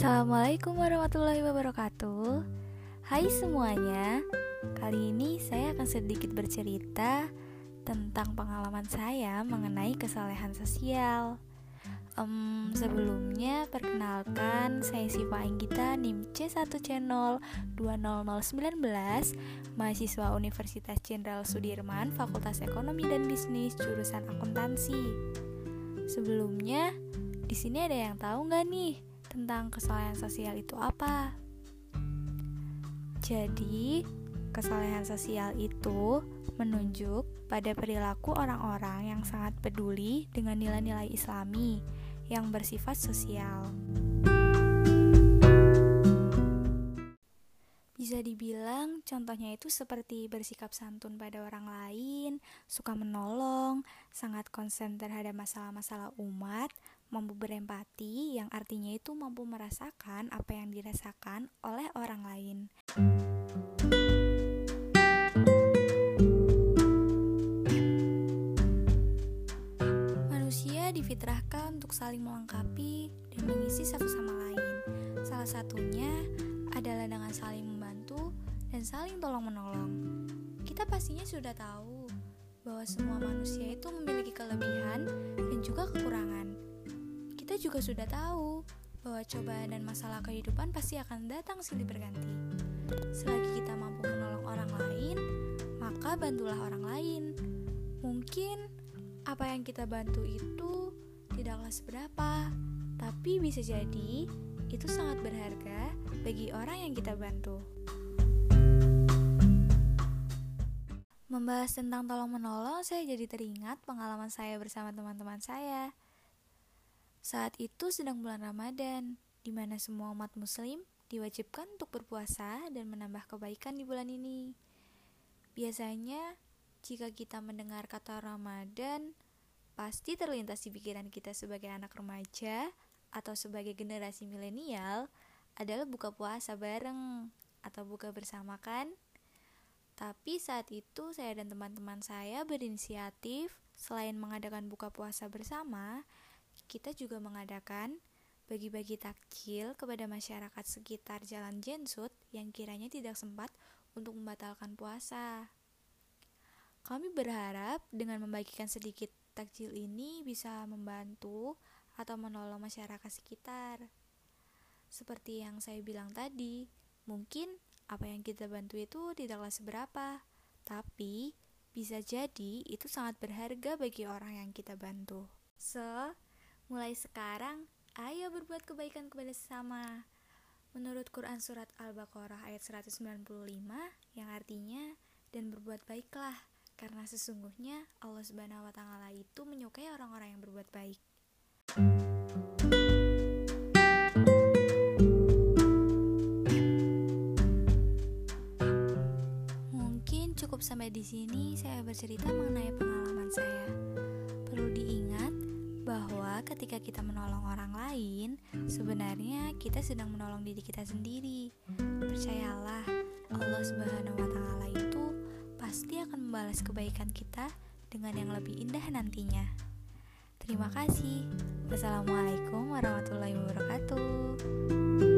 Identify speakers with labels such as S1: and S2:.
S1: Assalamualaikum warahmatullahi wabarakatuh. Hai semuanya Kali ini saya akan sedikit bercerita Tentang pengalaman saya mengenai kesalehan sosial. Um, Sebelumnya perkenalkan saya Siva Anggita NIM C1 Channel 20019 Mahasiswa Universitas Jenderal Sudirman Fakultas Ekonomi dan Bisnis Jurusan Akuntansi. Sebelumnya, di sini ada yang tahu nggak nih tentang kesalahan sosial itu apa. Jadi, kesalahan sosial itu menunjuk pada perilaku orang-orang yang sangat peduli dengan nilai-nilai Islami yang bersifat sosial. Bisa dibilang contohnya itu seperti bersikap santun pada orang lain, suka menolong, sangat konsen terhadap masalah-masalah umat, mampu berempati yang artinya itu mampu merasakan apa yang dirasakan oleh orang lain. Manusia difitrahkan untuk saling melengkapi dan mengisi satu sama lain. Salah satunya adalah dengan saling membantu dan saling tolong-menolong. Kita pastinya sudah tahu bahwa semua manusia itu memiliki kelebihan dan juga kekurangan juga sudah tahu bahwa cobaan dan masalah kehidupan pasti akan datang silih berganti. Selagi kita mampu menolong orang lain, maka bantulah orang lain. Mungkin apa yang kita bantu itu tidaklah seberapa, tapi bisa jadi itu sangat berharga bagi orang yang kita bantu. Membahas tentang tolong menolong, saya jadi teringat pengalaman saya bersama teman-teman saya. Saat itu sedang bulan Ramadan, di mana semua umat muslim diwajibkan untuk berpuasa dan menambah kebaikan di bulan ini. Biasanya, jika kita mendengar kata Ramadan, pasti terlintas di pikiran kita sebagai anak remaja atau sebagai generasi milenial adalah buka puasa bareng atau buka bersama kan? Tapi saat itu saya dan teman-teman saya berinisiatif selain mengadakan buka puasa bersama, kita juga mengadakan bagi-bagi takjil kepada masyarakat sekitar Jalan Jensut yang kiranya tidak sempat untuk membatalkan puasa. Kami berharap dengan membagikan sedikit takjil ini bisa membantu atau menolong masyarakat sekitar. Seperti yang saya bilang tadi, mungkin apa yang kita bantu itu tidaklah seberapa, tapi bisa jadi itu sangat berharga bagi orang yang kita bantu. So, Mulai sekarang, ayo berbuat kebaikan kepada sesama. Menurut Quran Surat Al-Baqarah ayat 195 yang artinya dan berbuat baiklah karena sesungguhnya Allah Subhanahu wa taala itu menyukai orang-orang yang berbuat baik. Mungkin cukup sampai di sini saya bercerita mengenai pengalaman saya. Perlu diingat bahwa ketika kita menolong orang lain, sebenarnya kita sedang menolong diri kita sendiri. Percayalah, Allah Subhanahu wa taala itu pasti akan membalas kebaikan kita dengan yang lebih indah nantinya. Terima kasih. Wassalamualaikum warahmatullahi wabarakatuh.